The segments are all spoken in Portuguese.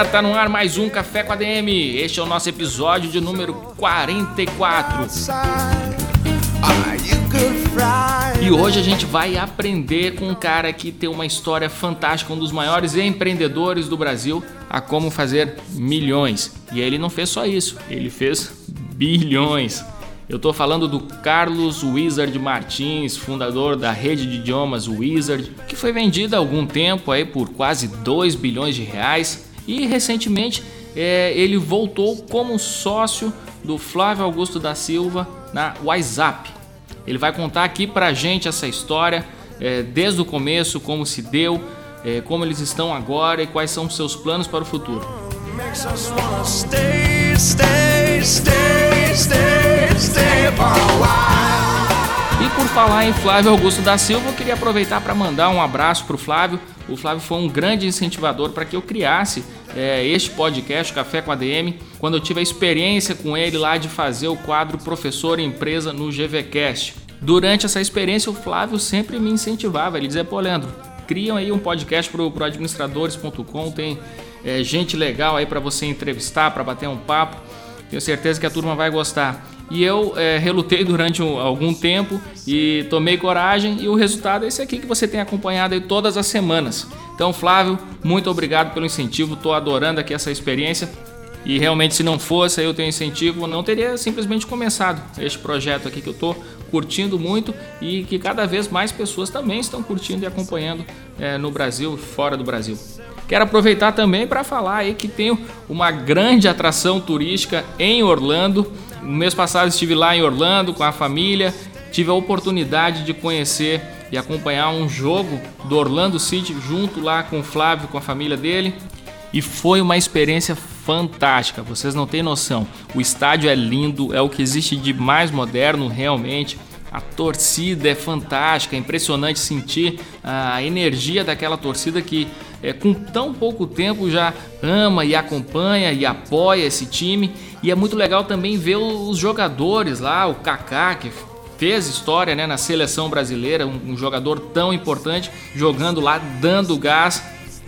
galera, tá no ar mais um Café com a DM. Este é o nosso episódio de número 44. E hoje a gente vai aprender com um cara que tem uma história fantástica, um dos maiores empreendedores do Brasil, a como fazer milhões. E ele não fez só isso, ele fez bilhões. Eu estou falando do Carlos Wizard Martins, fundador da rede de idiomas Wizard, que foi vendida há algum tempo aí por quase 2 bilhões de reais e recentemente é, ele voltou como sócio do Flávio Augusto da Silva na WhatsApp. Ele vai contar aqui pra gente essa história é, desde o começo, como se deu, é, como eles estão agora e quais são seus planos para o futuro. E por falar em Flávio Augusto da Silva, eu queria aproveitar para mandar um abraço para o Flávio. O Flávio foi um grande incentivador para que eu criasse é, este podcast, Café com a DM, quando eu tive a experiência com ele lá de fazer o quadro Professor Empresa no GVCast. Durante essa experiência, o Flávio sempre me incentivava. Ele dizia: Pô, Leandro, criam aí um podcast para o administradores.com, tem é, gente legal aí para você entrevistar, para bater um papo. Tenho certeza que a turma vai gostar. E eu é, relutei durante um, algum tempo e tomei coragem e o resultado é esse aqui que você tem acompanhado aí todas as semanas. Então, Flávio, muito obrigado pelo incentivo, estou adorando aqui essa experiência. E realmente, se não fosse o teu incentivo, não teria simplesmente começado este projeto aqui que eu estou curtindo muito e que cada vez mais pessoas também estão curtindo e acompanhando é, no Brasil e fora do Brasil. Quero aproveitar também para falar aí que tenho uma grande atração turística em Orlando. No mês passado estive lá em Orlando com a família, tive a oportunidade de conhecer e acompanhar um jogo do Orlando City junto lá com o Flávio, com a família dele. E foi uma experiência fantástica, vocês não têm noção. O estádio é lindo, é o que existe de mais moderno realmente. A torcida é fantástica, é impressionante sentir a energia daquela torcida que é, com tão pouco tempo já ama e acompanha e apoia esse time. E é muito legal também ver os jogadores lá, o Kaká, que fez história né, na seleção brasileira, um, um jogador tão importante, jogando lá, dando gás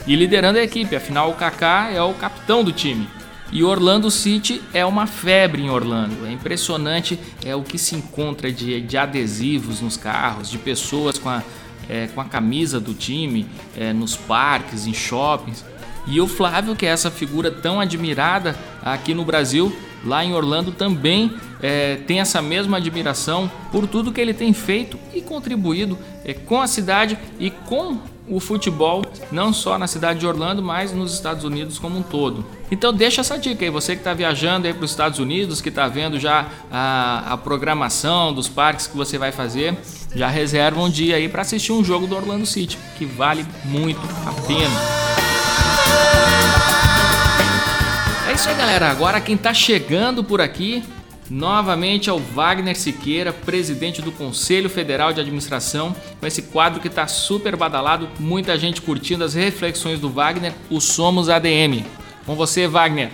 e liderando a equipe. Afinal, o Kaká é o capitão do time. E Orlando City é uma febre em Orlando. É impressionante é o que se encontra de, de adesivos nos carros, de pessoas com a, é, com a camisa do time, é, nos parques, em shoppings. E o Flávio, que é essa figura tão admirada aqui no Brasil, lá em Orlando também é, tem essa mesma admiração por tudo que ele tem feito e contribuído é, com a cidade e com o futebol, não só na cidade de Orlando, mas nos Estados Unidos como um todo. Então deixa essa dica aí, você que está viajando aí para os Estados Unidos, que está vendo já a, a, programação dos parques que você vai fazer, já reserva um dia aí para assistir um jogo do Orlando City, que vale muito a pena. É isso aí, galera. Agora quem está chegando por aqui novamente ao Wagner Siqueira, presidente do Conselho Federal de Administração, com esse quadro que está super badalado, muita gente curtindo as reflexões do Wagner, o Somos ADM. Com você, Wagner.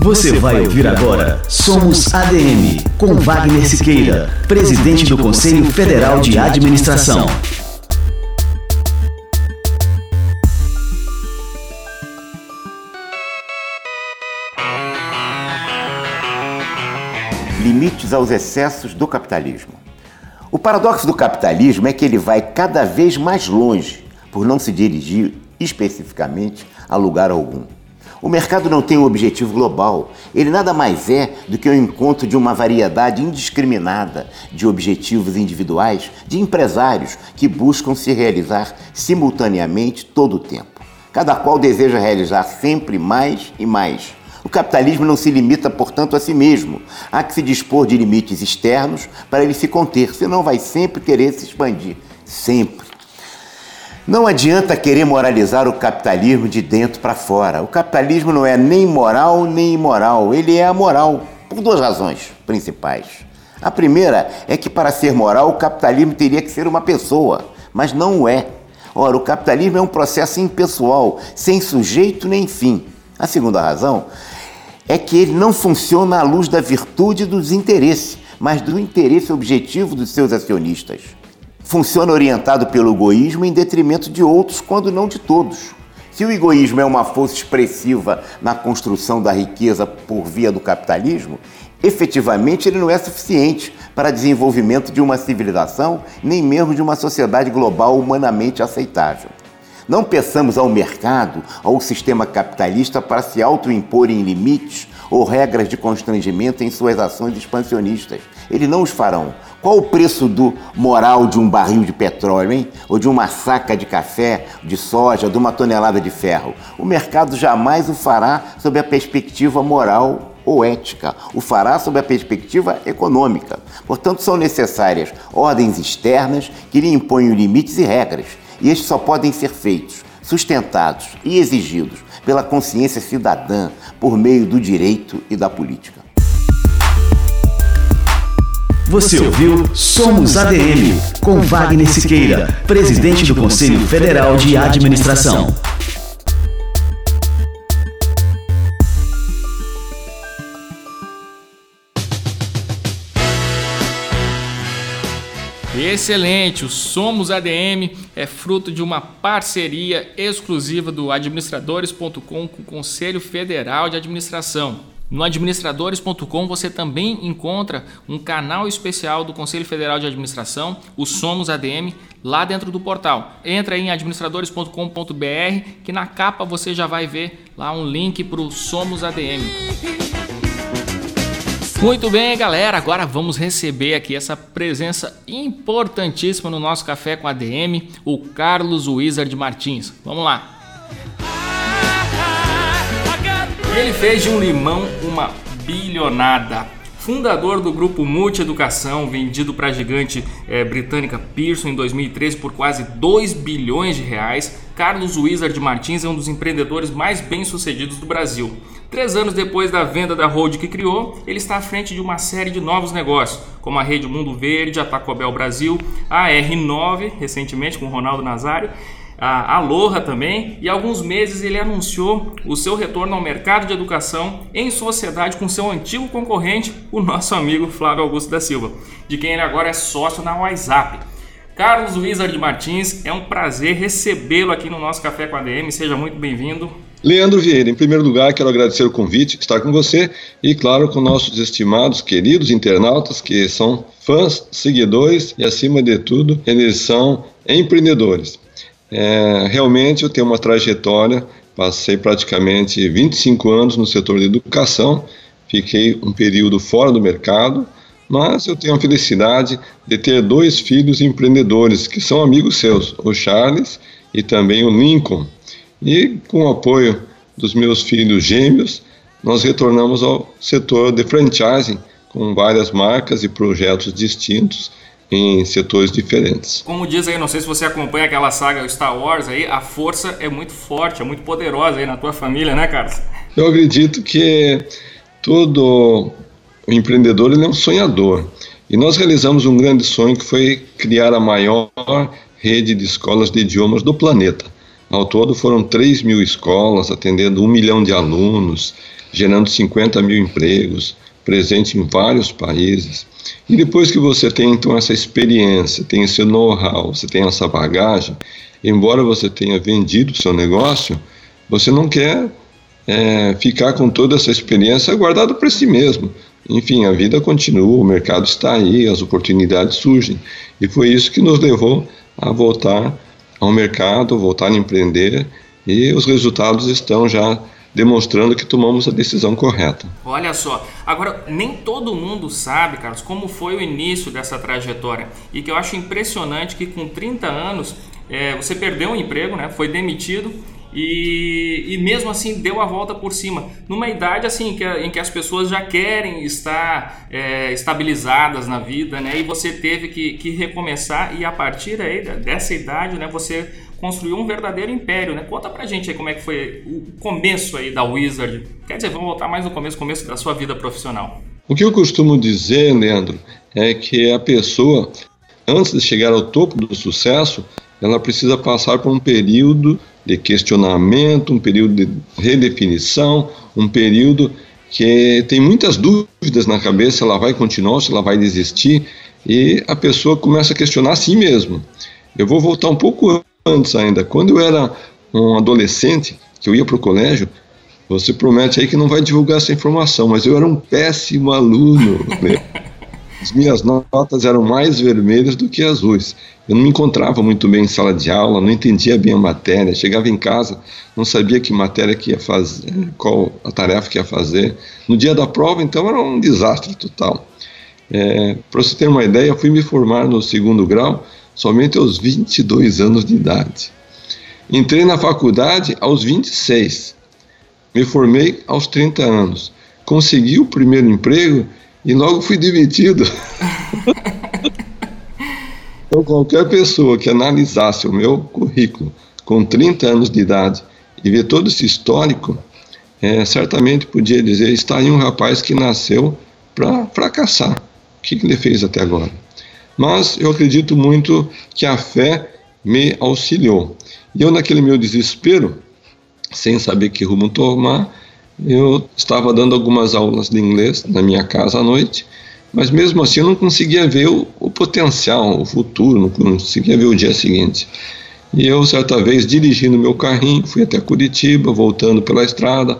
Você vai ouvir agora Somos ADM, com Wagner Siqueira, presidente do Conselho Federal de Administração. Aos excessos do capitalismo. O paradoxo do capitalismo é que ele vai cada vez mais longe, por não se dirigir especificamente a lugar algum. O mercado não tem um objetivo global, ele nada mais é do que o encontro de uma variedade indiscriminada de objetivos individuais de empresários que buscam se realizar simultaneamente todo o tempo. Cada qual deseja realizar sempre mais e mais. O capitalismo não se limita, portanto, a si mesmo. Há que se dispor de limites externos para ele se conter, senão vai sempre querer se expandir. Sempre. Não adianta querer moralizar o capitalismo de dentro para fora. O capitalismo não é nem moral nem imoral, ele é amoral, por duas razões principais. A primeira é que para ser moral o capitalismo teria que ser uma pessoa, mas não é. Ora, o capitalismo é um processo impessoal, sem sujeito nem fim. A segunda razão é que ele não funciona à luz da virtude dos interesses, mas do interesse objetivo dos seus acionistas. Funciona orientado pelo egoísmo em detrimento de outros, quando não de todos. Se o egoísmo é uma força expressiva na construção da riqueza por via do capitalismo, efetivamente ele não é suficiente para desenvolvimento de uma civilização, nem mesmo de uma sociedade global humanamente aceitável. Não peçamos ao mercado, ao sistema capitalista para se autoimporem limites ou regras de constrangimento em suas ações expansionistas. Eles não os farão. Qual o preço do moral de um barril de petróleo, hein? Ou de uma saca de café, de soja, de uma tonelada de ferro? O mercado jamais o fará sob a perspectiva moral ou ética, o fará sob a perspectiva econômica. Portanto, são necessárias ordens externas que lhe imponham limites e regras e estes só podem ser feitos, sustentados e exigidos pela consciência cidadã por meio do direito e da política. Você ouviu Somos ADM, com Wagner Siqueira, presidente do Conselho Federal de Administração. Excelente! O Somos ADM é fruto de uma parceria exclusiva do administradores.com com o Conselho Federal de Administração. No administradores.com você também encontra um canal especial do Conselho Federal de Administração, o Somos ADM, lá dentro do portal. Entra em administradores.com.br que na capa você já vai ver lá um link para o Somos ADM. Muito bem, galera. Agora vamos receber aqui essa presença importantíssima no nosso café com ADM, o Carlos Wizard Martins. Vamos lá. Ele fez de um limão uma bilionada. Fundador do grupo Multi Educação, vendido para a gigante é, britânica Pearson em 2013 por quase 2 bilhões de reais, Carlos Wizard Martins é um dos empreendedores mais bem-sucedidos do Brasil. Três anos depois da venda da Hold que criou, ele está à frente de uma série de novos negócios, como a Rede Mundo Verde, a Taco Bell Brasil, a R9, recentemente com Ronaldo Nazário, a Aloha também, e há alguns meses ele anunciou o seu retorno ao mercado de educação em sociedade com seu antigo concorrente, o nosso amigo Flávio Augusto da Silva, de quem ele agora é sócio na WhatsApp. Carlos Wizard Martins, é um prazer recebê-lo aqui no nosso Café com a DM, seja muito bem-vindo. Leandro Vieira, em primeiro lugar, quero agradecer o convite, estar com você e, claro, com nossos estimados, queridos internautas, que são fãs, seguidores e, acima de tudo, eles são empreendedores. É, realmente, eu tenho uma trajetória, passei praticamente 25 anos no setor de educação, fiquei um período fora do mercado, mas eu tenho a felicidade de ter dois filhos empreendedores que são amigos seus, o Charles e também o Lincoln. E com o apoio dos meus filhos gêmeos, nós retornamos ao setor de franchising com várias marcas e projetos distintos em setores diferentes. Como diz aí, não sei se você acompanha aquela saga Star Wars aí, a força é muito forte, é muito poderosa aí na tua família, né, Carlos? Eu acredito que todo empreendedor ele é um sonhador. E nós realizamos um grande sonho que foi criar a maior rede de escolas de idiomas do planeta. Ao todo foram 3 mil escolas, atendendo um milhão de alunos, gerando 50 mil empregos, presente em vários países. E depois que você tem então essa experiência, tem esse know-how, você tem essa bagagem, embora você tenha vendido o seu negócio, você não quer é, ficar com toda essa experiência guardado para si mesmo. Enfim, a vida continua, o mercado está aí, as oportunidades surgem. E foi isso que nos levou a voltar ao mercado, voltar a empreender e os resultados estão já demonstrando que tomamos a decisão correta. Olha só, agora nem todo mundo sabe, Carlos, como foi o início dessa trajetória e que eu acho impressionante que com 30 anos é, você perdeu o emprego, né, foi demitido e, e mesmo assim deu a volta por cima. Numa idade assim que, em que as pessoas já querem estar é, estabilizadas na vida, né? E você teve que, que recomeçar e a partir aí dessa idade, né? Você construiu um verdadeiro império, né? Conta pra gente aí como é que foi o começo aí da Wizard. Quer dizer, vamos voltar mais no começo, começo da sua vida profissional. O que eu costumo dizer, Leandro, é que a pessoa, antes de chegar ao topo do sucesso, ela precisa passar por um período de questionamento, um período de redefinição, um período que tem muitas dúvidas na cabeça, se ela vai continuar, se ela vai desistir, e a pessoa começa a questionar a si mesma. Eu vou voltar um pouco antes ainda. Quando eu era um adolescente, que eu ia para o colégio, você promete aí que não vai divulgar essa informação, mas eu era um péssimo aluno. Né? As minhas notas eram mais vermelhas do que azuis. Eu não me encontrava muito bem em sala de aula, não entendia bem a matéria. Chegava em casa, não sabia que matéria que ia fazer, qual a tarefa que ia fazer. No dia da prova, então, era um desastre total. É, Para você ter uma ideia, fui me formar no segundo grau somente aos 22 anos de idade. Entrei na faculdade aos 26. Me formei aos 30 anos. Consegui o primeiro emprego e logo fui demitido. então, qualquer pessoa que analisasse o meu currículo com 30 anos de idade e ver todo esse histórico, é, certamente podia dizer: está aí um rapaz que nasceu para fracassar. O que, que ele fez até agora? Mas eu acredito muito que a fé me auxiliou. E eu, naquele meu desespero, sem saber que rumo tomar, eu estava dando algumas aulas de inglês na minha casa à noite, mas mesmo assim eu não conseguia ver o, o potencial, o futuro, não conseguia ver o dia seguinte. E eu, certa vez, dirigindo meu carrinho, fui até Curitiba, voltando pela estrada,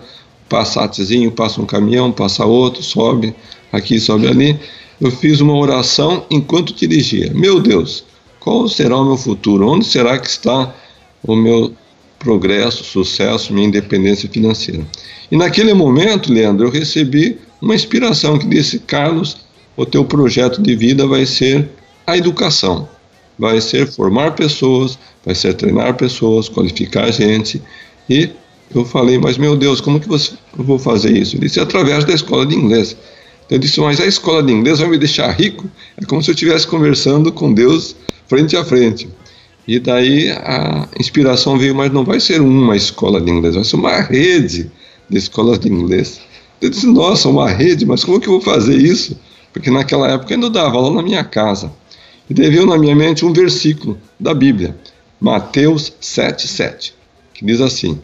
passatezinho, passa um caminhão, passa outro, sobe aqui, sobe ali. Eu fiz uma oração enquanto dirigia. Meu Deus, qual será o meu futuro? Onde será que está o meu progresso, sucesso, minha independência financeira? E naquele momento, Leandro, eu recebi uma inspiração que disse: Carlos, o teu projeto de vida vai ser a educação, vai ser formar pessoas, vai ser treinar pessoas, qualificar gente. E eu falei: Mas meu Deus, como que você, eu vou fazer isso? Ele disse: Através da escola de inglês. Eu disse: Mas a escola de inglês vai me deixar rico? É como se eu estivesse conversando com Deus frente a frente. E daí a inspiração veio, mas não vai ser uma escola de inglês, vai ser uma rede de escolas de inglês. Eu disse, nossa, uma rede, mas como que eu vou fazer isso? Porque naquela época eu ainda dava aula na minha casa. E veio na minha mente um versículo da Bíblia, Mateus 7,7, que diz assim: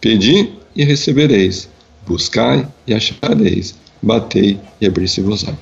Pedi e recebereis, buscai e achareis, batei e abri-se-vos-á.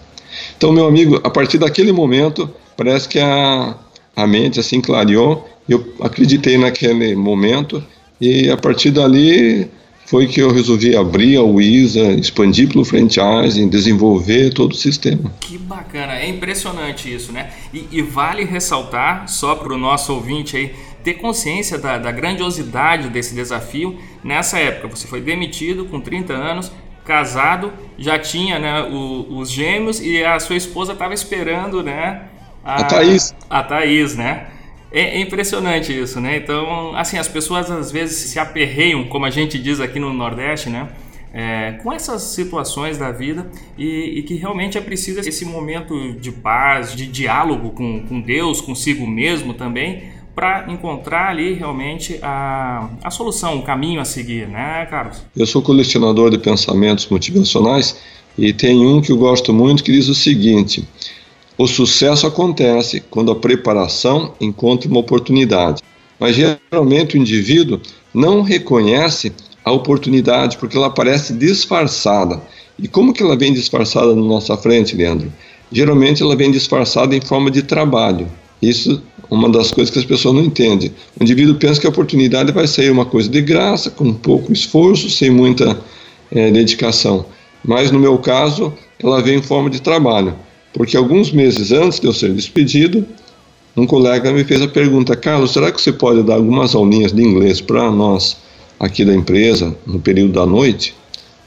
Então, meu amigo, a partir daquele momento, parece que a, a mente assim clareou, eu acreditei naquele momento, e a partir dali foi que eu resolvi abrir a Wisa, expandir pelo franchising, desenvolver todo o sistema. Que bacana, é impressionante isso, né? E, e vale ressaltar, só para o nosso ouvinte aí, ter consciência da, da, grandiosidade desse desafio. Nessa época, você foi demitido com 30 anos, casado, já tinha né, o, os gêmeos e a sua esposa estava esperando, né? A, a Thaís. A Thaís, né? É, é, impressionante isso, né? Então, assim, as pessoas às vezes se aperreiam, como a gente diz aqui no Nordeste, né? É, com essas situações da vida e, e, que realmente é preciso esse momento de paz, de diálogo com, com Deus, consigo mesmo também, para encontrar ali realmente a, a solução, o caminho a seguir, né, Carlos? Eu sou colecionador de pensamentos motivacionais e tem um que eu gosto muito que diz o seguinte: o sucesso acontece quando a preparação encontra uma oportunidade, mas geralmente o indivíduo não reconhece a oportunidade porque ela parece disfarçada. E como que ela vem disfarçada na nossa frente, Leandro? Geralmente ela vem disfarçada em forma de trabalho. Isso é uma das coisas que as pessoas não entendem. O indivíduo pensa que a oportunidade vai sair uma coisa de graça, com pouco esforço, sem muita é, dedicação. Mas no meu caso, ela vem em forma de trabalho. Porque alguns meses antes de eu ser despedido, um colega me fez a pergunta: Carlos, será que você pode dar algumas aulinhas de inglês para nós aqui da empresa no período da noite?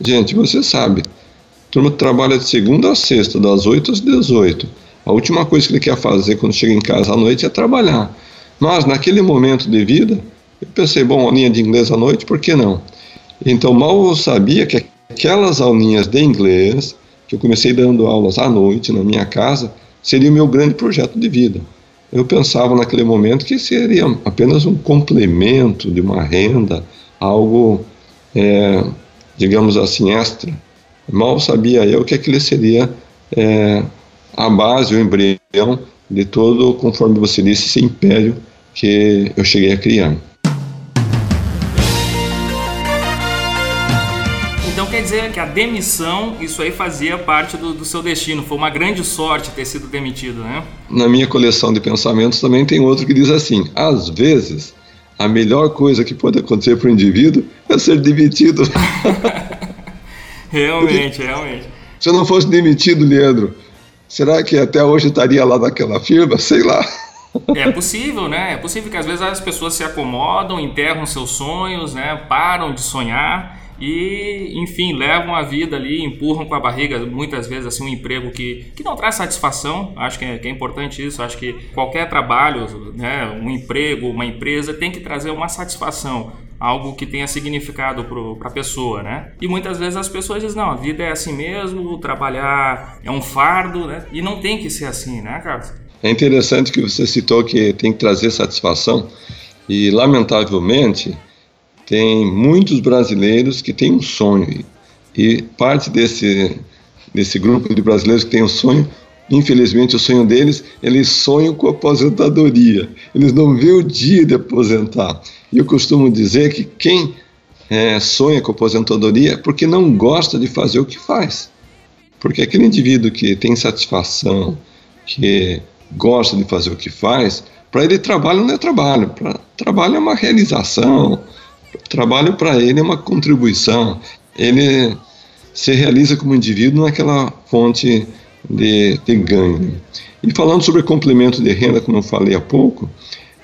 Gente, você sabe, a turma trabalha de segunda a sexta, das 8 às 18. A última coisa que ele quer fazer quando chega em casa à noite é trabalhar. Mas naquele momento de vida, Eu pensei, bom, aulinha de inglês à noite, por que não? Então, mal eu sabia que aquelas aulinhas de inglês, que eu comecei dando aulas à noite na minha casa, seria o meu grande projeto de vida. Eu pensava naquele momento que seria apenas um complemento de uma renda, algo, é, digamos assim, extra. Mal sabia eu que aquilo seria é, a base, o embrião de todo, conforme você disse, esse império que eu cheguei a criar. Então quer dizer que a demissão, isso aí fazia parte do, do, seu destino. Foi uma grande sorte ter sido demitido, né? Na minha coleção de pensamentos também tem outro que diz assim: às vezes a melhor coisa que pode acontecer para o indivíduo é ser demitido. realmente, realmente. Se eu não fosse demitido, Leandro, será que até hoje estaria lá naquela firma? Sei lá. É possível, né? É possível que às vezes as pessoas se acomodam, enterram seus sonhos, né? Param de sonhar e, enfim, levam a vida ali, empurram com a barriga muitas vezes assim um emprego que, que não traz satisfação. Acho que é, que é importante isso. Acho que qualquer trabalho, né, um emprego, uma empresa tem que trazer uma satisfação algo que tenha significado para a pessoa, né? E muitas vezes as pessoas dizem, não, a vida é assim mesmo, trabalhar é um fardo, né? E não tem que ser assim, né, Carlos? É interessante que você citou que tem que trazer satisfação e, lamentavelmente, tem muitos brasileiros que têm um sonho e parte desse, desse grupo de brasileiros que tem um sonho Infelizmente, o sonho deles, eles sonham com aposentadoria. Eles não vêem o dia de aposentar. E eu costumo dizer que quem é, sonha com aposentadoria é porque não gosta de fazer o que faz. Porque aquele indivíduo que tem satisfação, que gosta de fazer o que faz, para ele trabalho não é trabalho, pra, trabalho é uma realização, trabalho para ele é uma contribuição. Ele se realiza como indivíduo naquela fonte de, de ganho. E falando sobre complemento de renda, como eu falei há pouco,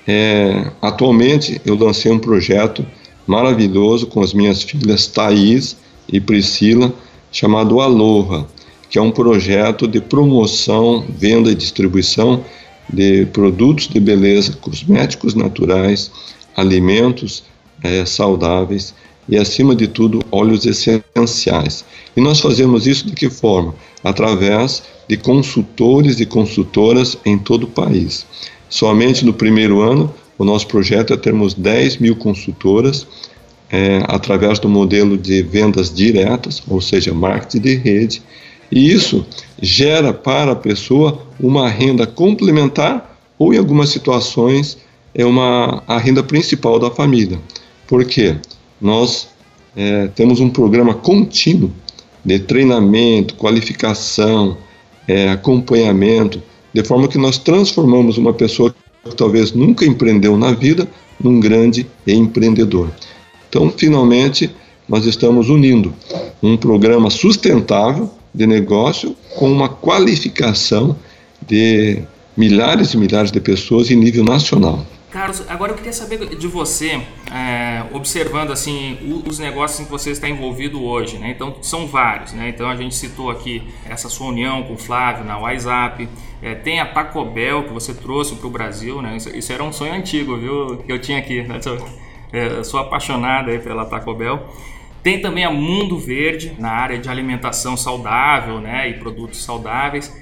é, atualmente eu lancei um projeto maravilhoso com as minhas filhas Thaís e Priscila, chamado Aloha, que é um projeto de promoção, venda e distribuição de produtos de beleza, cosméticos naturais, alimentos é, saudáveis e, acima de tudo, óleos essenciais. E nós fazemos isso de que forma? Através de consultores e consultoras em todo o país. Somente no primeiro ano, o nosso projeto é termos 10 mil consultoras é, através do modelo de vendas diretas, ou seja, marketing de rede, e isso gera para a pessoa uma renda complementar ou, em algumas situações, é uma, a renda principal da família. Por quê? Nós é, temos um programa contínuo de treinamento, qualificação, é, acompanhamento, de forma que nós transformamos uma pessoa que talvez nunca empreendeu na vida num grande empreendedor. Então, finalmente, nós estamos unindo um programa sustentável de negócio com uma qualificação de milhares e milhares de pessoas em nível nacional. Carlos, agora eu queria saber de você, é, observando assim os negócios em que você está envolvido hoje, né? Então são vários, né? Então a gente citou aqui essa sua união com o Flávio na WhatsApp, é, tem a Taco Bell que você trouxe para o Brasil, né? Isso, isso, era um sonho antigo, viu? Que eu tinha aqui. Né? Sou, é, sou apaixonado pela Taco Bell. Tem também a Mundo Verde na área de alimentação saudável, né? E produtos saudáveis.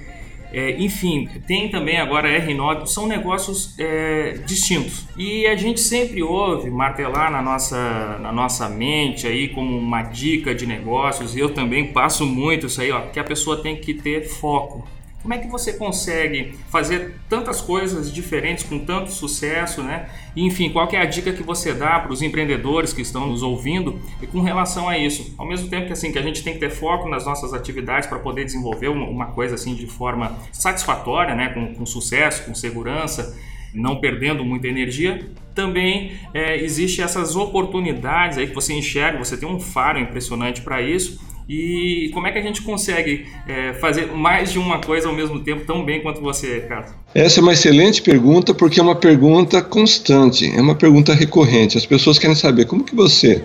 É, enfim, tem também agora a R9, são negócios é, distintos. E a gente sempre ouve martelar na nossa, na nossa mente aí como uma dica de negócios, e eu também passo muito isso aí, ó, que a pessoa tem que ter foco. Como é que você consegue fazer tantas coisas diferentes com tanto sucesso, né? E, enfim, qual é a dica que você dá para os empreendedores que estão nos ouvindo e com relação a isso? Ao mesmo tempo que assim que a gente tem que ter foco nas nossas atividades para poder desenvolver uma, uma, coisa assim de forma satisfatória, né? Com, com sucesso, com segurança, não perdendo muita energia, também é, existe essas oportunidades aí que você enxerga, você tem um faro impressionante para isso e como é que a gente consegue é, fazer mais de uma coisa ao mesmo tempo tão bem quanto você, Carlos? Essa é uma excelente pergunta porque é uma pergunta constante, é uma pergunta recorrente. As pessoas querem saber como que você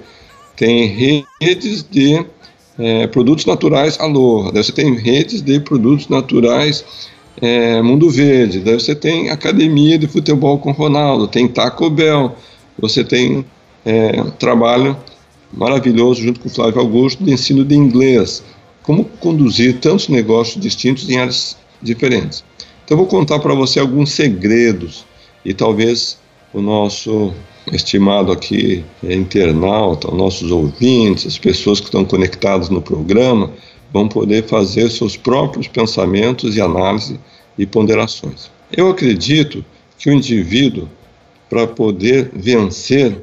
tem redes de é, produtos naturais Aloha, daí você tem redes de produtos naturais é, Mundo Verde, daí você tem academia de futebol com Ronaldo, tem Taco Bell, você tem é, trabalho maravilhoso junto com Flávio Augusto de ensino de inglês, como conduzir tantos negócios distintos em áreas diferentes. Então, vou contar para você alguns segredos e talvez o nosso estimado aqui é, internauta, nossos ouvintes, as pessoas que estão conectadas no programa, vão poder fazer seus próprios pensamentos e análise e ponderações. Eu acredito que o indivíduo, para poder vencer,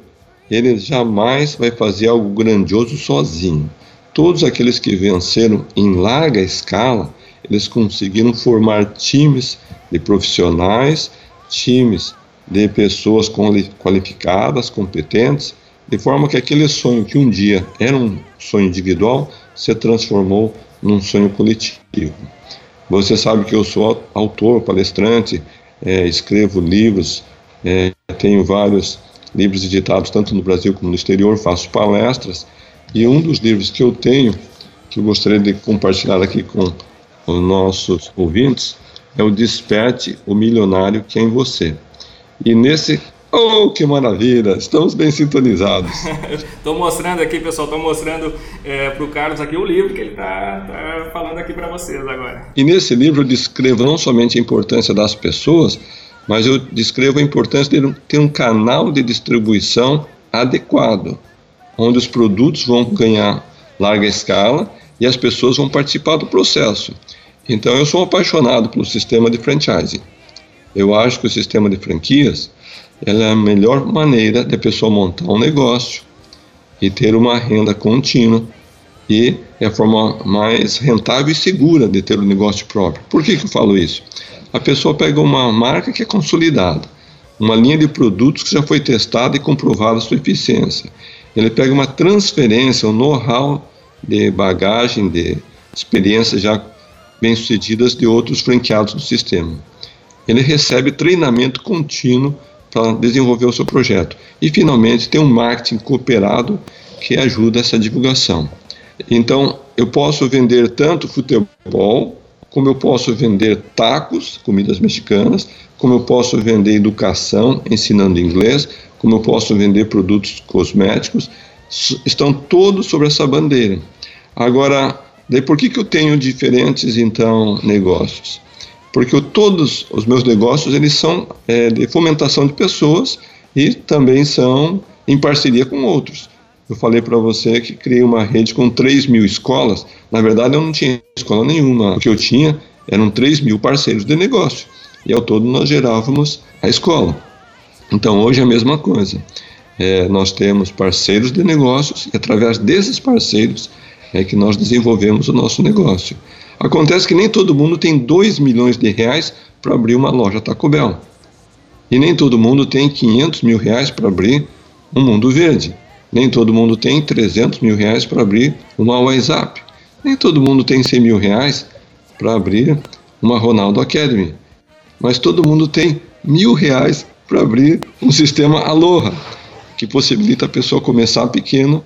ele jamais vai fazer algo grandioso sozinho. Todos aqueles que venceram em larga escala, eles conseguiram formar times de profissionais, times de pessoas qualificadas, competentes, de forma que aquele sonho que um dia era um sonho individual se transformou num sonho coletivo. Você sabe que eu sou autor, palestrante, é, escrevo livros, é, tenho vários livros editados tanto no Brasil como no exterior, faço palestras e um dos livros que eu tenho, que eu gostaria de compartilhar aqui com os nossos ouvintes, é o Desperte o Milionário que é em você. E nesse Oh, que maravilha! Estamos bem sintonizados. Estou mostrando aqui, pessoal, estou mostrando é, para o Carlos aqui o livro que ele está tá falando aqui para vocês agora. E nesse livro eu descrevo não somente a importância das pessoas, mas eu descrevo a importância de ter um canal de distribuição adequado, onde os produtos vão ganhar larga escala e as pessoas vão participar do processo. Então eu sou apaixonado pelo sistema de franchising. Eu acho que o sistema de franquias é a melhor maneira de a pessoa montar um negócio e ter uma renda contínua e é a forma mais rentável e segura de ter um negócio próprio. Por que, que eu falo isso? A pessoa pega uma marca que é consolidada, uma linha de produtos que já foi testada e comprovada a sua eficiência. Ele pega uma transferência, um know-how de bagagem, de experiências já bem-sucedidas de outros franqueados do sistema. Ele recebe treinamento contínuo para desenvolver o seu projeto. E, finalmente, tem um marketing cooperado que ajuda essa divulgação. Então, eu posso vender tanto futebol, como eu posso vender tacos, comidas mexicanas, como eu posso vender educação, ensinando inglês, como eu posso vender produtos cosméticos, estão todos sobre essa bandeira. Agora, daí por que, que eu tenho diferentes, então, negócios? porque eu, todos os meus negócios eles são é, de fomentação de pessoas e também são em parceria com outros. Eu falei para você que criei uma rede com 3 mil escolas. Na verdade, eu não tinha escola nenhuma. O que eu tinha eram 3 mil parceiros de negócio. E ao todo nós gerávamos a escola. Então hoje é a mesma coisa. É, nós temos parceiros de negócios e através desses parceiros é que nós desenvolvemos o nosso negócio. Acontece que nem todo mundo tem 2 milhões de reais para abrir uma loja Taco Bell. E nem todo mundo tem 500 mil reais para abrir um Mundo Verde. Nem todo mundo tem 300 mil reais para abrir uma WhatsApp. Nem todo mundo tem 100 mil reais para abrir uma Ronaldo Academy. Mas todo mundo tem mil reais para abrir um sistema Aloha, que possibilita a pessoa começar pequeno,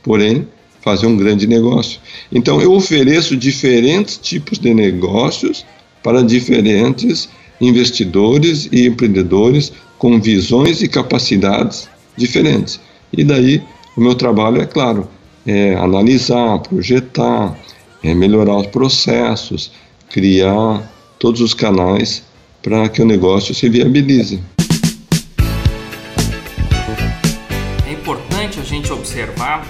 porém fazer um grande negócio. Então eu ofereço diferentes tipos de negócios para diferentes investidores e empreendedores com visões e capacidades diferentes. E daí o meu trabalho é claro, é analisar, projetar, é melhorar os processos, criar todos os canais para que o negócio se viabilize. É importante a gente observar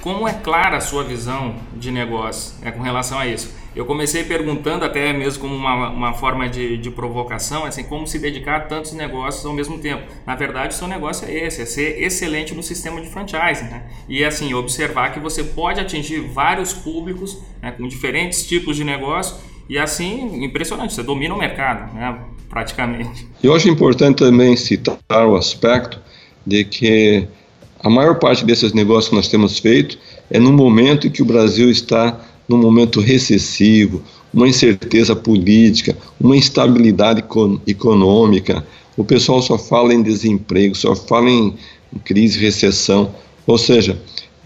como é clara a sua visão de negócio é, com relação a isso? Eu comecei perguntando, até mesmo como uma, uma forma de, de provocação, assim, como se dedicar a tantos negócios ao mesmo tempo. Na verdade, o seu negócio é esse, é ser excelente no sistema de franchising. Né? E assim, observar que você pode atingir vários públicos né, com diferentes tipos de negócio e assim, impressionante, você domina o mercado, né, praticamente. Eu acho importante também citar o aspecto de que a maior parte desses negócios que nós temos feito é no momento em que o Brasil está num momento recessivo, uma incerteza política, uma instabilidade econômica. O pessoal só fala em desemprego, só fala em crise, recessão. Ou seja,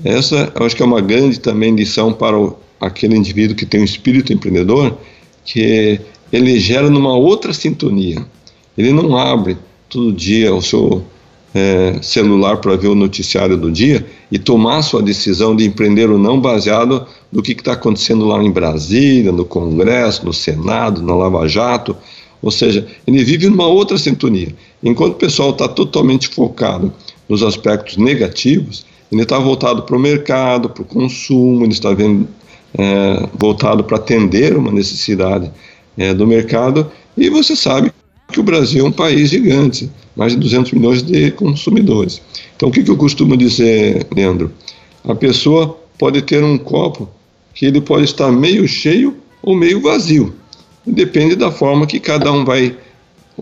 essa eu acho que é uma grande também lição para o, aquele indivíduo que tem um espírito empreendedor, que ele gera numa outra sintonia. Ele não abre todo dia o seu é, celular para ver o noticiário do dia e tomar sua decisão de empreender ou não baseado no que está acontecendo lá em Brasília, no Congresso, no Senado, no Lava Jato. Ou seja, ele vive numa outra sintonia. Enquanto o pessoal está totalmente focado nos aspectos negativos, ele está voltado para o mercado, para o consumo, ele está vendo, é, voltado para atender uma necessidade é, do mercado. E você sabe que o Brasil é um país gigante, mais de 200 milhões de consumidores. Então, o que, que eu costumo dizer, Leandro? A pessoa pode ter um copo que ele pode estar meio cheio ou meio vazio. Depende da forma que cada um vai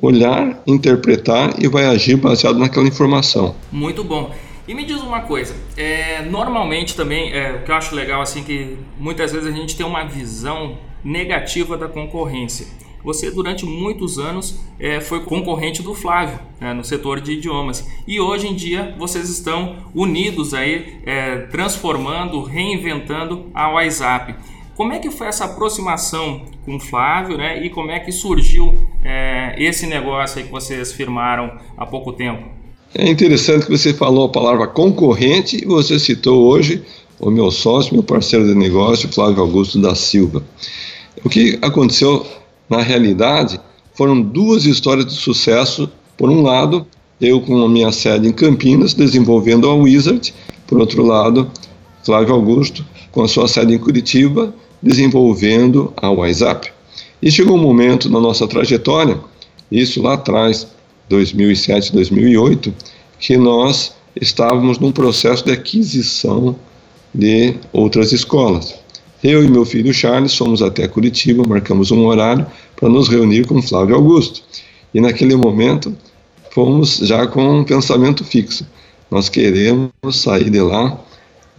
olhar, interpretar e vai agir baseado naquela informação. Muito bom. E me diz uma coisa, é, normalmente também, é, o que eu acho legal assim que muitas vezes a gente tem uma visão negativa da concorrência. Você durante muitos anos é, foi concorrente do Flávio né, no setor de idiomas e hoje em dia vocês estão unidos aí, é, transformando, reinventando a WhatsApp. Como é que foi essa aproximação com o Flávio, né? E como é que surgiu é, esse negócio aí que vocês firmaram há pouco tempo? É interessante que você falou a palavra concorrente e você citou hoje o meu sócio, meu parceiro de negócio, Flávio Augusto da Silva. O que aconteceu na realidade foram duas histórias de sucesso. Por um lado, eu com a minha sede em Campinas, desenvolvendo a Wizard. Por outro lado, Flávio Augusto com a sua sede em Curitiba, desenvolvendo a WhatsApp. E chegou um momento na nossa trajetória, isso lá atrás, 2007, 2008, que nós estávamos num processo de aquisição de outras escolas. Eu e meu filho Charles fomos até Curitiba, marcamos um horário para nos reunir com Flávio Augusto. E naquele momento fomos já com um pensamento fixo. Nós queremos sair de lá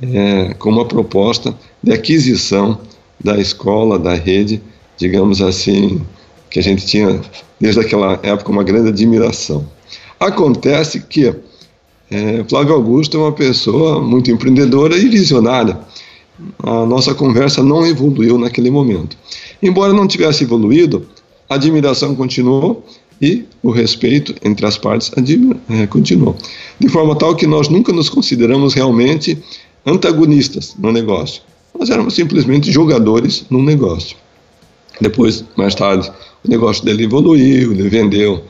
é, com uma proposta de aquisição da escola, da rede, digamos assim, que a gente tinha desde aquela época uma grande admiração. Acontece que é, Flávio Augusto é uma pessoa muito empreendedora e visionária. A nossa conversa não evoluiu naquele momento. Embora não tivesse evoluído, a admiração continuou e o respeito entre as partes é, continuou. De forma tal que nós nunca nos consideramos realmente antagonistas no negócio. Nós éramos simplesmente jogadores num negócio. Depois, mais tarde, o negócio dele evoluiu, ele vendeu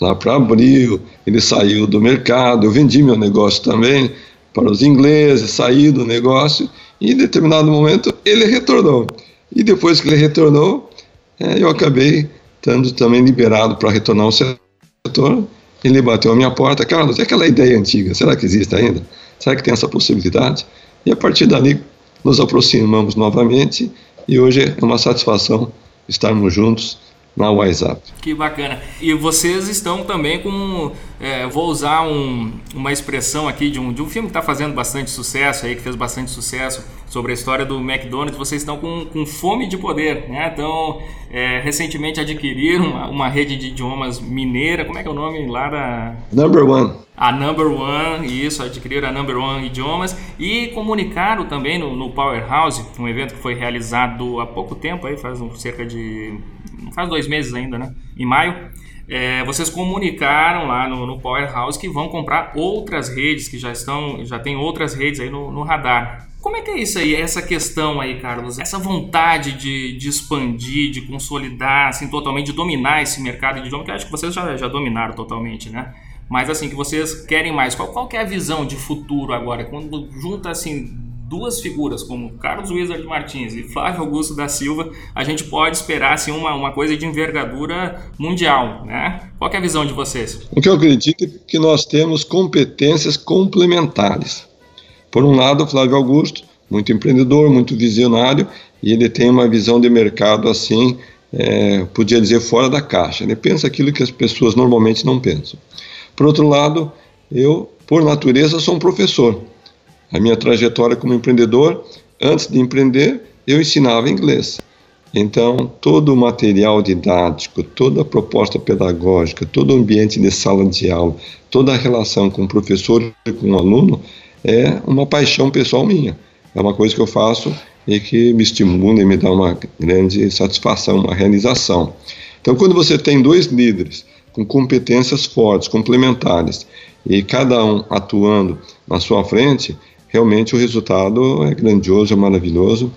lá para abril, ele saiu do mercado, eu vendi meu negócio também para os ingleses, saí do negócio em determinado momento ele retornou. E depois que ele retornou, é, eu acabei estando também liberado para retornar ao setor. Ele bateu a minha porta, Carlos, e aquela ideia antiga, será que existe ainda? Será que tem essa possibilidade? E a partir dali nos aproximamos novamente e hoje é uma satisfação estarmos juntos na WhatsApp. Que bacana. E vocês estão também com, é, vou usar um, uma expressão aqui de um, de um filme que está fazendo bastante sucesso aí, que fez bastante sucesso sobre a história do McDonald's. Vocês estão com, com fome de poder, né? Então, é, recentemente adquiriram uma, uma, rede de idiomas mineira. Como é que é o nome lá da? Number One. A Number One, isso, adquiriram a Number One Idiomas e comunicaram também no, no Powerhouse, um evento que foi realizado há pouco tempo, aí faz um, cerca de faz dois meses ainda, né? Em maio, é, vocês comunicaram lá no, no, Powerhouse que vão comprar outras redes, que já estão, já tem outras redes aí no, no, radar. Como é que é isso aí, essa questão aí, Carlos? Essa vontade de, de expandir, de consolidar, assim, totalmente, de dominar esse mercado de idioma, que eu acho que vocês já, já dominaram totalmente, né? Mas assim, que vocês querem mais. Qual, qual é a visão de futuro agora? Quando junta assim duas figuras como Carlos Wizard Martins e Flávio Augusto da Silva, a gente pode esperar assim, uma, uma coisa de envergadura mundial, né? Qual é a visão de vocês? O que eu acredito é que nós temos competências complementares. Por um lado, Flávio Augusto, muito empreendedor, muito visionário, e ele tem uma visão de mercado assim, é, podia dizer fora da caixa. Ele pensa aquilo que as pessoas normalmente não pensam. Por outro lado, eu, por natureza, sou um professor. A minha trajetória como empreendedor, antes de empreender, eu ensinava inglês. Então, todo o material didático, toda a proposta pedagógica, todo o ambiente de sala de aula, toda a relação com o professor e com o aluno é uma paixão pessoal minha. É uma coisa que eu faço e que me estimula e me dá uma grande satisfação, uma realização. Então, quando você tem dois líderes com competências fortes, complementares, e cada um atuando na sua frente, realmente o resultado é grandioso, é maravilhoso.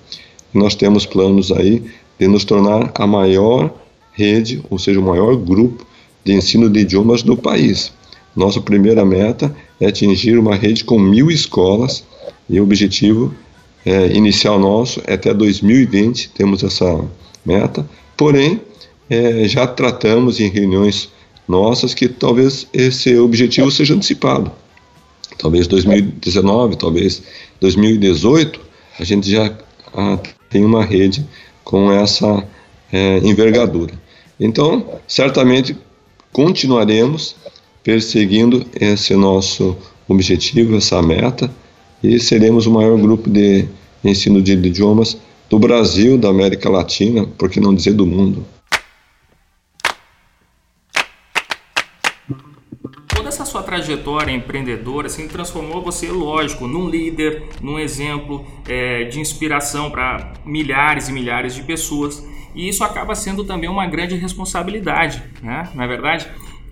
Nós temos planos aí de nos tornar a maior rede, ou seja, o maior grupo de ensino de idiomas do país. Nossa primeira meta é atingir uma rede com mil escolas e o objetivo é, inicial nosso é até 2020 temos essa meta. Porém, é, já tratamos em reuniões nossas que talvez esse objetivo seja antecipado. Talvez 2019, talvez 2018, a gente já ah, tem uma rede com essa é, envergadura. Então, certamente continuaremos perseguindo esse nosso objetivo, essa meta, e seremos o maior grupo de ensino de idiomas do Brasil, da América Latina, por que não dizer do mundo. Toda essa sua trajetória empreendedora assim, transformou você, lógico, num líder, num exemplo é, de inspiração para milhares e milhares de pessoas. E isso acaba sendo também uma grande responsabilidade, né? não é verdade?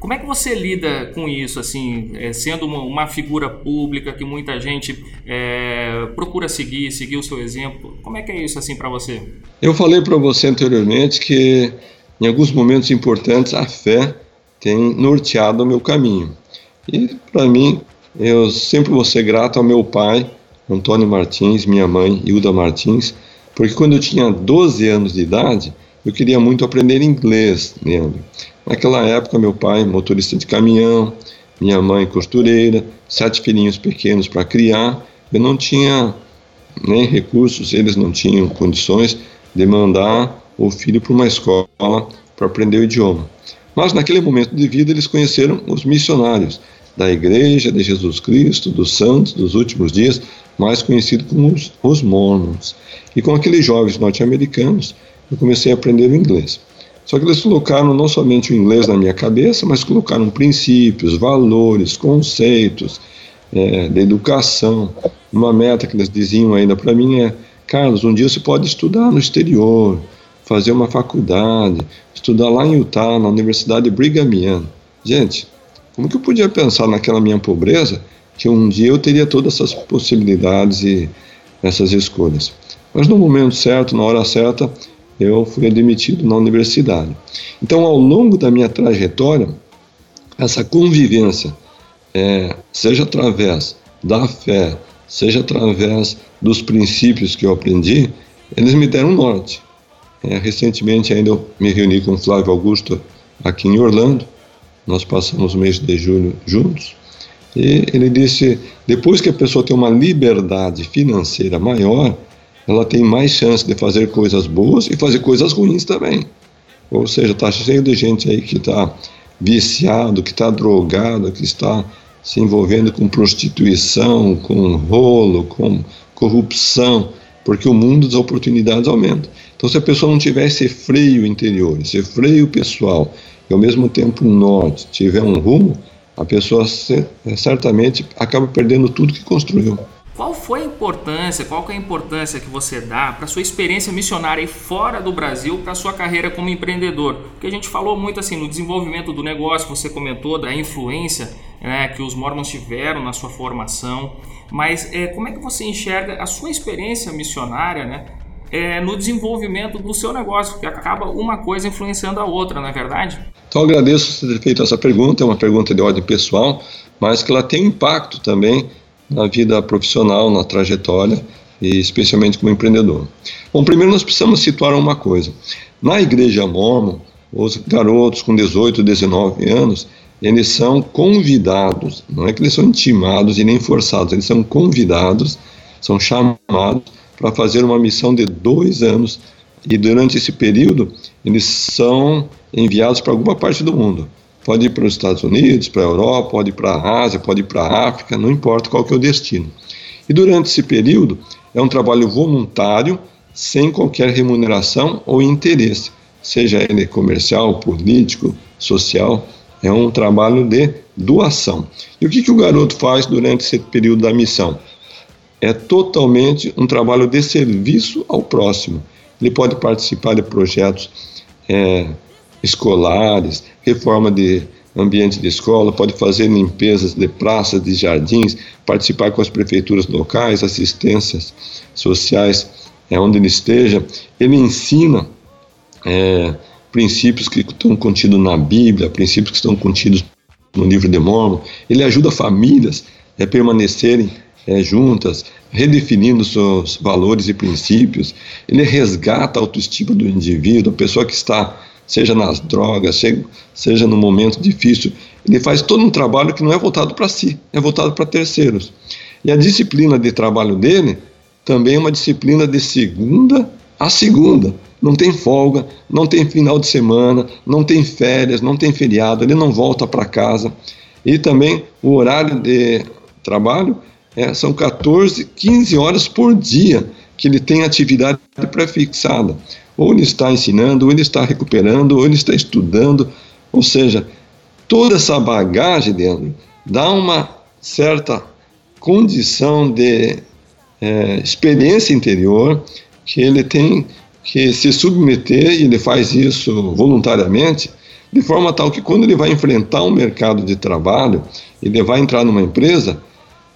Como é que você lida com isso, assim, é, sendo uma, uma, figura pública que muita gente é, procura seguir, seguir o seu exemplo? Como é que é isso assim para você? Eu falei para você anteriormente que em alguns momentos importantes a fé tem norteado o meu caminho. E para mim, eu sempre vou ser grato ao meu pai, Antônio Martins, minha mãe, Hilda Martins, porque quando eu tinha 12 anos de idade, eu queria muito aprender inglês, Leandro. Naquela época, meu pai, motorista de caminhão, minha mãe, costureira, sete filhinhos pequenos para criar. Eu não tinha nem recursos, eles não tinham condições de mandar o filho para uma escola para aprender o idioma. Mas naquele momento de vida, eles conheceram os missionários da Igreja de Jesus Cristo, dos santos dos últimos dias, mais conhecidos como os, os Mormons. E com aqueles jovens norte-americanos, eu comecei a aprender o inglês. Só que eles colocaram não somente o inglês na minha cabeça, mas colocaram princípios, valores, conceitos é, de educação. Uma meta que eles diziam ainda para mim é: Carlos, um dia você pode estudar no exterior, fazer uma faculdade, estudar lá em Utah, na Universidade Brigham Young. Gente, como que eu podia pensar naquela minha pobreza que um dia eu teria todas essas possibilidades e essas escolhas? Mas no momento certo, na hora certa, eu fui admitido na universidade. Então, ao longo da minha trajetória, essa convivência, é, seja através da fé, seja através dos princípios que eu aprendi, eles me deram norte. É, recentemente ainda eu me reuni com Flávio Augusto aqui em Orlando, nós passamos o mês de julho juntos, e ele disse, depois que a pessoa tem uma liberdade financeira maior, ela tem mais chance de fazer coisas boas e fazer coisas ruins também. Ou seja, está cheio de gente aí que está viciado, que está drogado, que está se envolvendo com prostituição, com rolo, com corrupção, porque o mundo das oportunidades aumenta. Então, se a pessoa não tiver esse freio interior, esse freio pessoal, e ao mesmo tempo um norte, tiver um rumo, a pessoa certamente acaba perdendo tudo que construiu. Qual foi a importância, qual é a importância que você dá para sua experiência missionária fora do Brasil, para sua carreira como empreendedor? Porque a gente falou muito assim no desenvolvimento do negócio, você comentou da influência né, que os mormons tiveram na sua formação, mas é, como é que você enxerga a sua experiência missionária, né, é, no desenvolvimento do seu negócio, que acaba uma coisa influenciando a outra, não é verdade? Então agradeço ter feito essa pergunta, é uma pergunta de ordem pessoal, mas que ela tem impacto também na vida profissional, na trajetória e especialmente como empreendedor. Bom, primeiro nós precisamos situar uma coisa. Na igreja mormon, os garotos com 18, 19 anos, eles são convidados, não é que eles são intimados e nem forçados, eles são convidados, são chamados para fazer uma missão de dois anos e durante esse período eles são enviados para alguma parte do mundo. Pode ir para os Estados Unidos, para a Europa, pode ir para a Ásia, pode ir para a África, não importa qual que é o destino. E durante esse período é um trabalho voluntário, sem qualquer remuneração ou interesse, seja ele comercial, político, social, é um trabalho de doação. E o que, que o garoto faz durante esse período da missão? É totalmente um trabalho de serviço ao próximo. Ele pode participar de projetos é, escolares, reforma de ambiente de escola, pode fazer limpezas de praças, de jardins, participar com as prefeituras locais, assistências sociais, é, onde ele esteja. Ele ensina é, princípios que estão contidos na Bíblia, princípios que estão contidos no livro de Mormon. Ele ajuda famílias a permanecerem é, juntas, redefinindo seus valores e princípios. Ele resgata a autoestima do indivíduo, a pessoa que está seja nas drogas, seja no momento difícil. Ele faz todo um trabalho que não é voltado para si, é voltado para terceiros. E a disciplina de trabalho dele também é uma disciplina de segunda a segunda. Não tem folga, não tem final de semana, não tem férias, não tem feriado, ele não volta para casa. E também o horário de trabalho é, são 14, 15 horas por dia que ele tem atividade pré-fixada. Ou ele está ensinando, ou ele está recuperando, ou ele está estudando. Ou seja, toda essa bagagem dentro dá uma certa condição de é, experiência interior que ele tem que se submeter, e ele faz isso voluntariamente, de forma tal que quando ele vai enfrentar um mercado de trabalho, ele vai entrar numa empresa,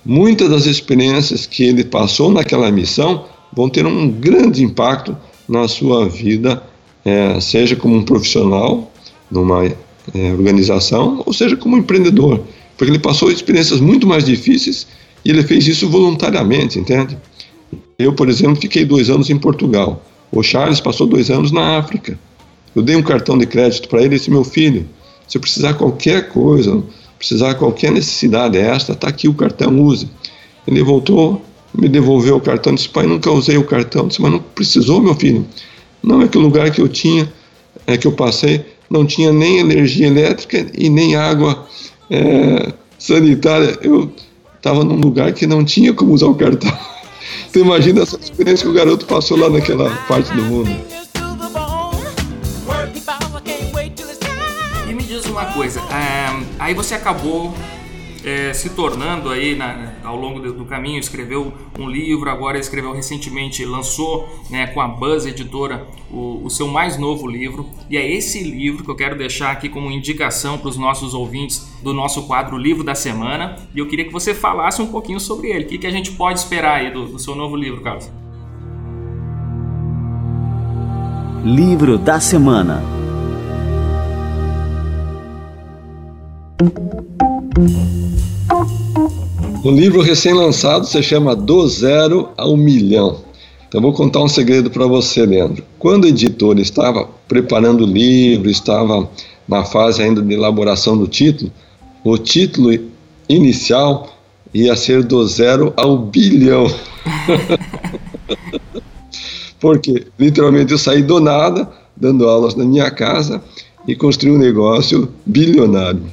muitas das experiências que ele passou naquela missão vão ter um grande impacto na sua vida, é, seja como um profissional numa é, organização, ou seja como um empreendedor, porque ele passou experiências muito mais difíceis e ele fez isso voluntariamente, entende? Eu, por exemplo, fiquei dois anos em Portugal. O Charles passou dois anos na África. Eu dei um cartão de crédito para ele e disse: meu filho, se eu precisar qualquer coisa, precisar qualquer necessidade extra, está aqui o cartão, use. Ele voltou, me devolveu o cartão, disse, pai, nunca usei o cartão. Disse, mas não precisou, meu filho. Não é que o lugar que eu tinha, é que eu passei, não tinha nem energia elétrica e nem água é, sanitária. Eu estava num lugar que não tinha como usar o cartão. Então imagina essa experiência que o garoto passou lá naquela parte do mundo. E me diz uma coisa, é, aí você acabou é, se tornando aí na, ao longo do, caminho, escreveu um livro, agora escreveu recentemente, lançou né, com a Buzz Editora o, o, seu mais novo livro. E é esse livro que eu quero deixar aqui como indicação para os nossos ouvintes do nosso quadro Livro da Semana. E eu queria que você falasse um pouquinho sobre ele. O que, que a gente pode esperar aí do, do seu novo livro, Carlos? Livro da Semana. O livro recém-lançado se chama Do Zero ao Milhão. Então vou contar um segredo para você, Leandro. Quando o editor estava preparando o livro, estava na fase ainda de elaboração do título, o título inicial ia ser do zero ao bilhão. Porque literalmente eu saí do nada, dando aulas na minha casa e construí um negócio bilionário.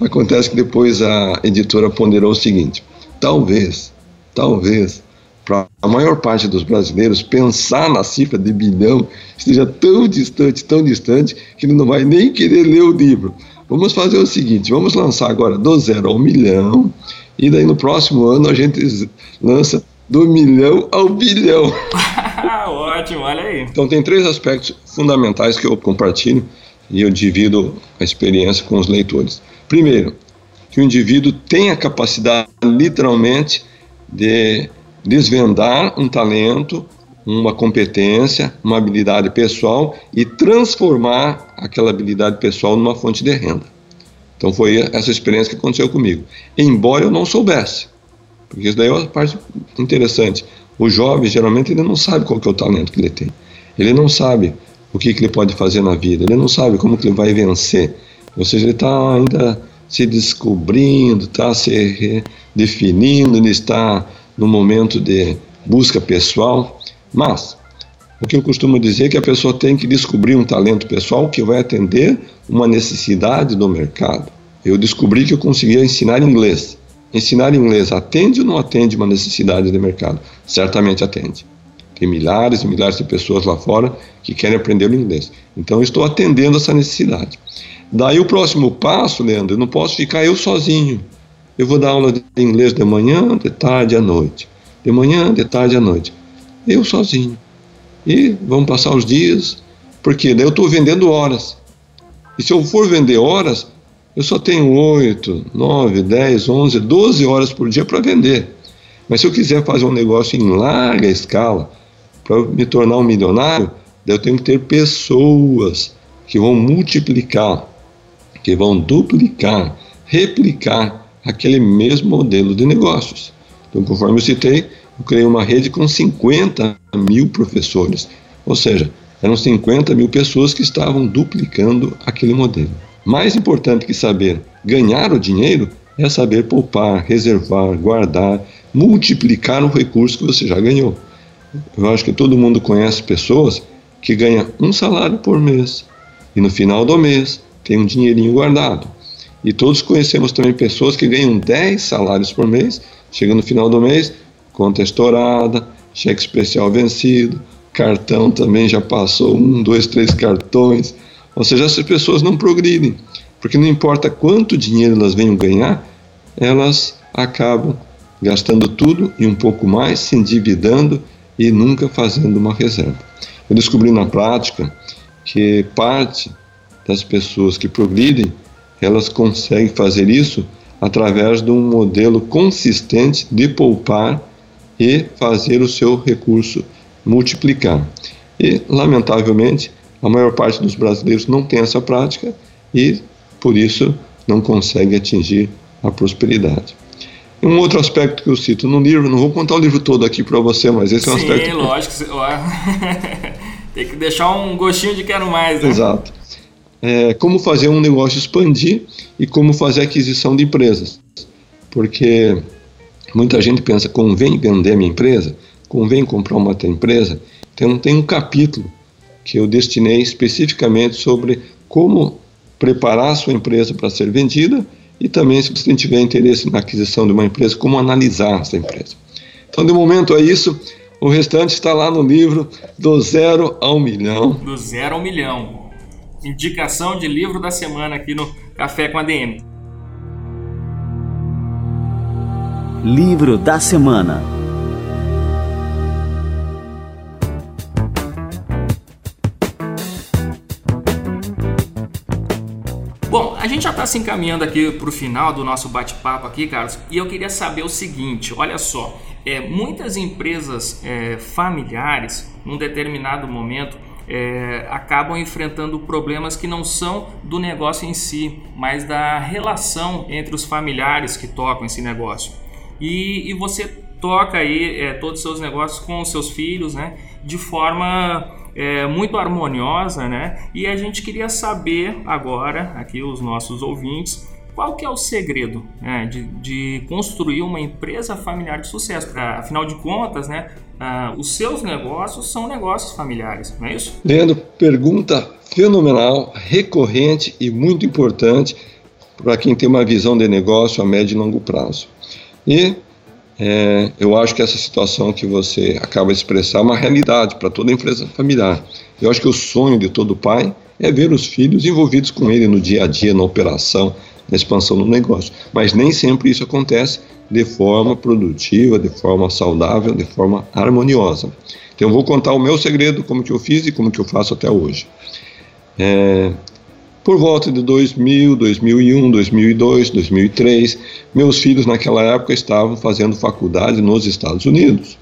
Acontece que depois a editora ponderou o seguinte: talvez, talvez, para a maior parte dos brasileiros, pensar na cifra de bilhão esteja tão distante, tão distante, que ele não vai nem querer ler o livro. Vamos fazer o seguinte: vamos lançar agora do zero ao milhão, e daí no próximo ano a gente lança do milhão ao bilhão. Ótimo, olha aí. Então tem três aspectos fundamentais que eu compartilho e eu divido a experiência com os leitores. Primeiro, que o indivíduo tem a capacidade, literalmente, de desvendar um talento, uma competência, uma habilidade pessoal e transformar aquela habilidade pessoal numa fonte de renda. Então foi essa experiência que aconteceu comigo. Embora eu não soubesse, porque isso daí é uma parte interessante. O jovem geralmente ele não sabe qual que é o talento que ele tem. Ele não sabe o que, que ele pode fazer na vida. Ele não sabe como que ele vai vencer. Ou seja, ele está ainda se descobrindo, está se definindo, ele está no momento de busca pessoal, mas o que eu costumo dizer é que a pessoa tem que descobrir um talento pessoal que vai atender uma necessidade do mercado. Eu descobri que eu conseguia ensinar inglês. Ensinar inglês atende ou não atende uma necessidade de mercado? Certamente atende. Tem milhares e milhares de pessoas lá fora que querem aprender o inglês. Então, estou atendendo essa necessidade. Daí o próximo passo, Leandro, eu não posso ficar eu sozinho. Eu vou dar aula de inglês de manhã, de tarde à noite. De manhã, de tarde à noite. Eu sozinho. E vamos passar os dias, porque daí eu estou vendendo horas. E se eu for vender horas, eu só tenho 8, 9, 10, 11, 12 horas por dia para vender. Mas se eu quiser fazer um negócio em larga escala, para me tornar um milionário, eu tenho que ter pessoas que vão multiplicar, que vão duplicar, replicar aquele mesmo modelo de negócios. Então, conforme eu citei, eu criei uma rede com 50 mil professores, ou seja, eram 50 mil pessoas que estavam duplicando aquele modelo. Mais importante que saber ganhar o dinheiro é saber poupar, reservar, guardar, multiplicar o recurso que você já ganhou. Eu acho que todo mundo conhece pessoas que ganham um salário por mês e no final do mês tem um dinheirinho guardado. E todos conhecemos também pessoas que ganham 10 salários por mês, chega no final do mês, conta estourada, cheque especial vencido, cartão também já passou um, dois, três cartões. Ou seja, essas pessoas não progridem, porque não importa quanto dinheiro elas venham ganhar, elas acabam gastando tudo e um pouco mais, se endividando e nunca fazendo uma reserva. Eu descobri na prática que parte das pessoas que progridem, elas conseguem fazer isso através de um modelo consistente de poupar e fazer o seu recurso multiplicar. E, lamentavelmente, a maior parte dos brasileiros não tem essa prática e, por isso, não consegue atingir a prosperidade. Um outro aspecto que eu cito no livro, não vou contar o livro todo aqui para você, mas esse é um Sim, aspecto. Sim, lógico. Tem que deixar um gostinho de quero mais, né? Exato. É, como fazer um negócio expandir e como fazer aquisição de empresas. Porque muita gente pensa, convém vender minha empresa? Convém comprar uma outra empresa? Então tem um capítulo que eu destinei especificamente sobre como preparar a sua empresa para ser vendida e também, se você tiver interesse na aquisição de uma empresa, como analisar essa empresa. Então, de momento é isso. O restante está lá no livro Do Zero ao Milhão. Do Zero ao Milhão. Indicação de livro da semana aqui no Café com a DM. Livro da semana. Bom, a gente já está se encaminhando aqui para o final do nosso bate-papo aqui, Carlos, e eu queria saber o seguinte: olha só, é, muitas empresas é, familiares, num determinado momento, é, acabam enfrentando problemas que não são do negócio em si, mas da relação entre os familiares que tocam esse negócio. E, e você toca aí é, todos os seus negócios com os seus filhos, né, de forma é, muito harmoniosa, né? E a gente queria saber agora, aqui os nossos ouvintes, qual que é o segredo né, de, de, construir uma empresa familiar de sucesso? Afinal de contas, né, uh, os seus negócios são negócios familiares, não é isso? Leandro, pergunta fenomenal, recorrente e muito importante para quem tem uma visão de negócio a médio e longo prazo. E é, eu acho que essa situação que você acaba de expressar é uma realidade para toda empresa familiar. Eu acho que o sonho de todo pai é ver os filhos envolvidos com ele no dia a dia, na operação, na expansão do negócio. Mas nem sempre isso acontece de forma produtiva, de forma saudável, de forma harmoniosa. Então eu vou contar o meu segredo, como que eu fiz e como que eu faço até hoje. É, por volta de 2000, 2001, 2002, 2003, meus filhos naquela época estavam fazendo faculdade nos Estados Unidos.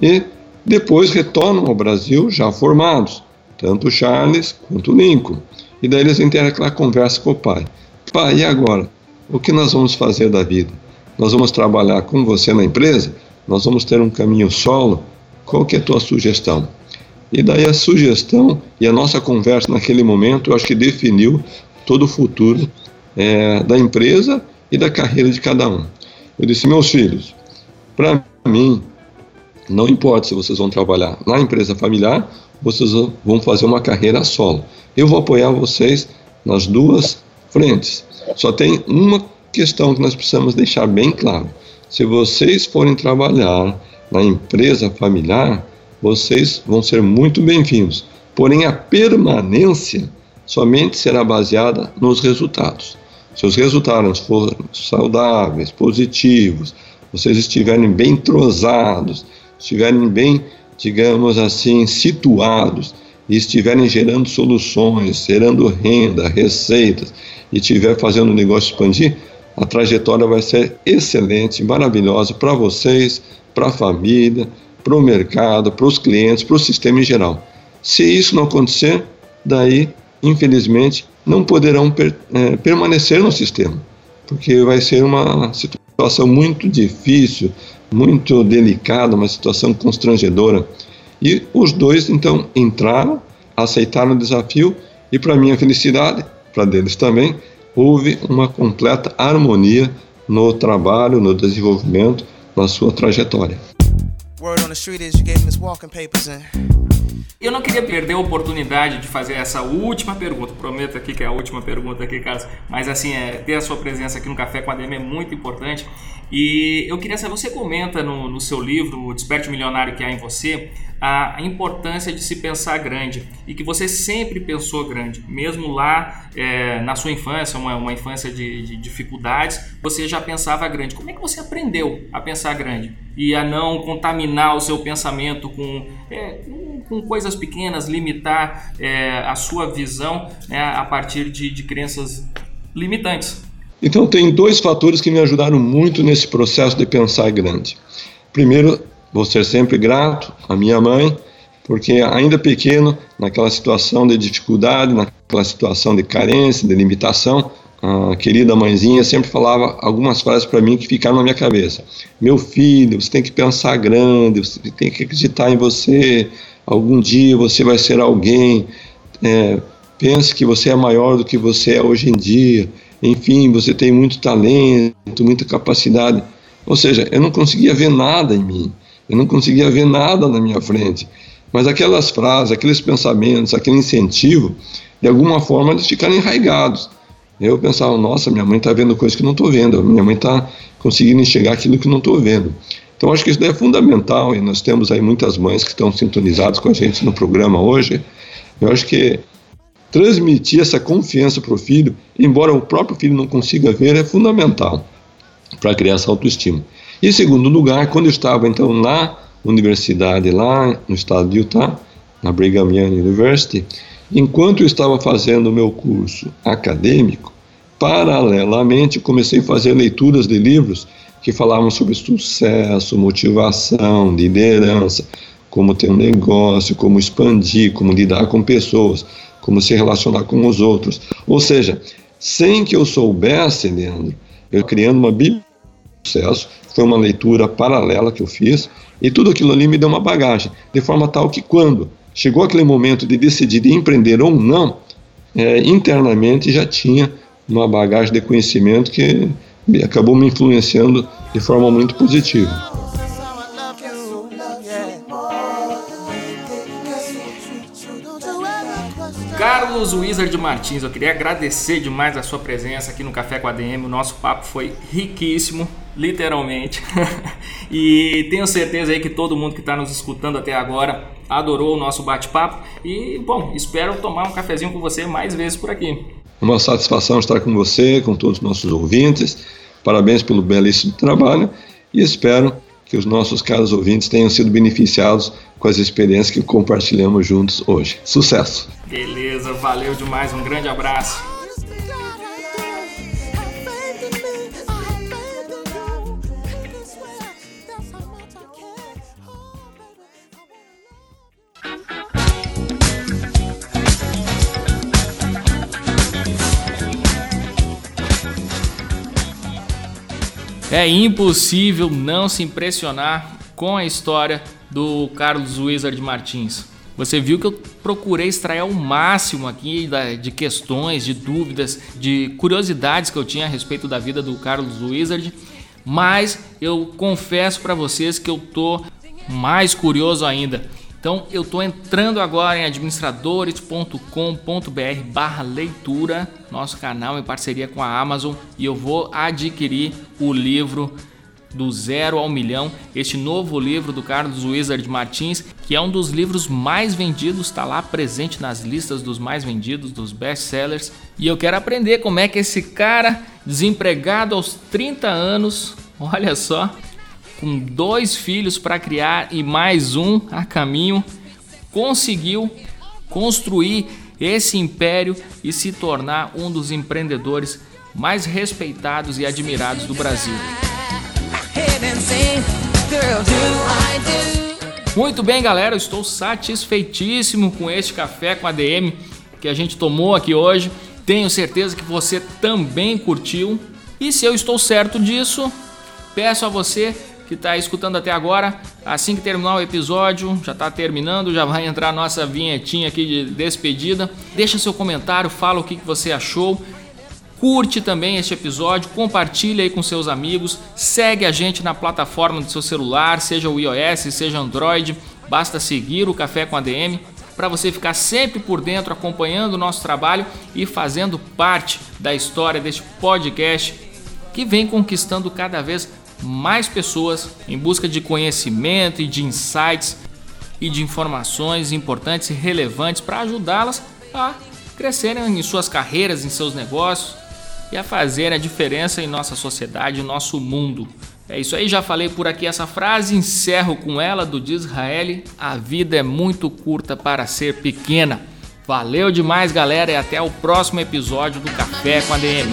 E depois retornam ao Brasil já formados, tanto Charles quanto Lincoln. E daí eles entram aquela conversa com o pai. Pai, e agora? O que nós vamos fazer da vida? Nós vamos trabalhar com você na empresa? Nós vamos ter um caminho solo? Qual que é a tua sugestão? E daí a sugestão e a nossa conversa naquele momento, eu acho que definiu todo o futuro é, da empresa e da carreira de cada um. Eu disse, meus filhos, para mim, não importa se vocês vão trabalhar na empresa familiar, vocês vão fazer uma carreira solo. Eu vou apoiar vocês nas duas frentes. Só tem uma questão que nós precisamos deixar bem claro. Se vocês forem trabalhar na empresa familiar, vocês vão ser muito bem-vindos. Porém, a permanência somente será baseada nos resultados. Se os resultados forem saudáveis, positivos, vocês estiverem bem entrosados, estiverem bem, digamos assim, situados e estiverem gerando soluções, gerando renda, receitas e estiver fazendo o negócio expandir, a trajetória vai ser excelente, maravilhosa para vocês, para a família, para o mercado, para os clientes, para o sistema em geral. Se isso não acontecer, daí, infelizmente, não poderão per, é, permanecer no sistema, porque vai ser uma situação muito difícil, muito delicada, uma situação constrangedora. E os dois então entraram, aceitaram o desafio e, para minha felicidade, para deles também, houve uma completa harmonia no trabalho, no desenvolvimento, na sua trajetória. Eu não queria perder a oportunidade de fazer essa última pergunta. Prometo aqui que é a última pergunta aqui, Carlos. Mas assim, é, ter a sua presença aqui no Café com a DM é muito importante. E eu queria saber, você comenta no, no seu livro, O Desperte Milionário que há em você, a, importância de se pensar grande e que você sempre pensou grande, mesmo lá é, na sua infância, uma, uma infância de, de, dificuldades, você já pensava grande. Como é que você aprendeu a pensar grande e a não contaminar o seu pensamento com, é, com coisas pequenas, limitar é, a sua visão né, a partir de, de crenças limitantes? Então, tem dois fatores que me ajudaram muito nesse processo de pensar grande. Primeiro, vou ser sempre grato à minha mãe, porque ainda pequeno, naquela situação de dificuldade, naquela situação de carência, de limitação, a querida mãezinha sempre falava algumas frases para mim que ficaram na minha cabeça. Meu filho, você tem que pensar grande, você tem que acreditar em você. Algum dia você vai ser alguém. É, pense que você é maior do que você é hoje em dia enfim, você tem muito talento, muita capacidade. Ou seja, eu não conseguia ver nada em mim, eu não conseguia ver nada na minha frente. Mas aquelas frases, aqueles pensamentos, aquele incentivo, de alguma forma eles ficaram enraigados. Eu pensava, nossa, minha mãe está vendo coisas que não estou vendo, minha mãe está conseguindo enxergar aquilo que não estou vendo. Então acho que isso é fundamental e nós temos aí muitas mães que estão sintonizadas com a gente no programa hoje. Eu acho que transmitir essa confiança para o filho, embora o próprio filho não consiga ver, é fundamental para criar essa autoestima. E segundo lugar, quando eu estava então na universidade, lá no estado de Utah, na Brigham Young University, enquanto eu estava fazendo o meu curso acadêmico, paralelamente comecei a fazer leituras de livros que falavam sobre sucesso, motivação, liderança, como ter um negócio, como expandir, como lidar com pessoas, como se relacionar com os outros. Ou seja, sem que eu soubesse, Leandro, eu criando uma Bíblia de sucesso, foi uma leitura paralela que eu fiz, e tudo aquilo ali me deu uma bagagem, de forma tal que quando chegou aquele momento de decidir empreender ou não, é, internamente já tinha uma bagagem de conhecimento que acabou me influenciando de forma muito positiva. Carlos Wizard Martins, eu queria agradecer demais a sua presença aqui no Café com a DM. O nosso papo foi riquíssimo, literalmente. e tenho certeza aí que todo mundo que está nos escutando até agora adorou o nosso bate-papo. E, bom, espero tomar um cafezinho com você mais vezes por aqui. Uma satisfação estar com você, com todos os nossos ouvintes. Parabéns pelo belíssimo trabalho e espero que os nossos caros ouvintes tenham sido beneficiados com as experiências que compartilhamos juntos hoje. Sucesso! Beleza, valeu demais, um grande abraço. É impossível não se impressionar com a história do Carlos Wizard Martins. Você viu que eu procurei extrair ao máximo aqui de questões, de dúvidas, de curiosidades que eu tinha a respeito da vida do Carlos Wizard, mas eu confesso para vocês que eu tô mais curioso ainda. Então eu tô entrando agora em administradores.com.br/barra leitura, nosso canal em parceria com a Amazon, e eu vou adquirir o livro do Zero ao Milhão, este novo livro do Carlos Wizard Martins, que é um dos livros mais vendidos, está lá presente nas listas dos mais vendidos, dos best-sellers. E eu quero aprender como é que esse cara, desempregado aos 30 anos, olha só, com dois filhos para criar e mais um a caminho, conseguiu construir esse império e se tornar um dos empreendedores mais respeitados e admirados do Brasil. Muito bem, galera, eu estou satisfeitíssimo com este café com a DM que a gente tomou aqui hoje. Tenho certeza que você também curtiu. E se eu estou certo disso, peço a você que está escutando até agora, assim que terminar o episódio, já está terminando, já vai entrar a nossa vinhetinha aqui de despedida. Deixa seu comentário, fala o que, que você achou. Curte também este episódio, compartilha aí com seus amigos, segue a gente na plataforma do seu celular, seja o iOS, seja Android, basta seguir o Café com ADM para você ficar sempre por dentro acompanhando o nosso trabalho e fazendo parte da história deste podcast que vem conquistando cada vez mais pessoas em busca de conhecimento e de insights e de informações importantes e relevantes para ajudá-las a crescerem em suas carreiras, em seus negócios e a fazer a diferença em nossa sociedade, em nosso mundo. É isso aí, já falei por aqui essa frase, encerro com ela do Disraeli: A vida é muito curta para ser pequena. Valeu demais, galera, e até o próximo episódio do Café com a DM.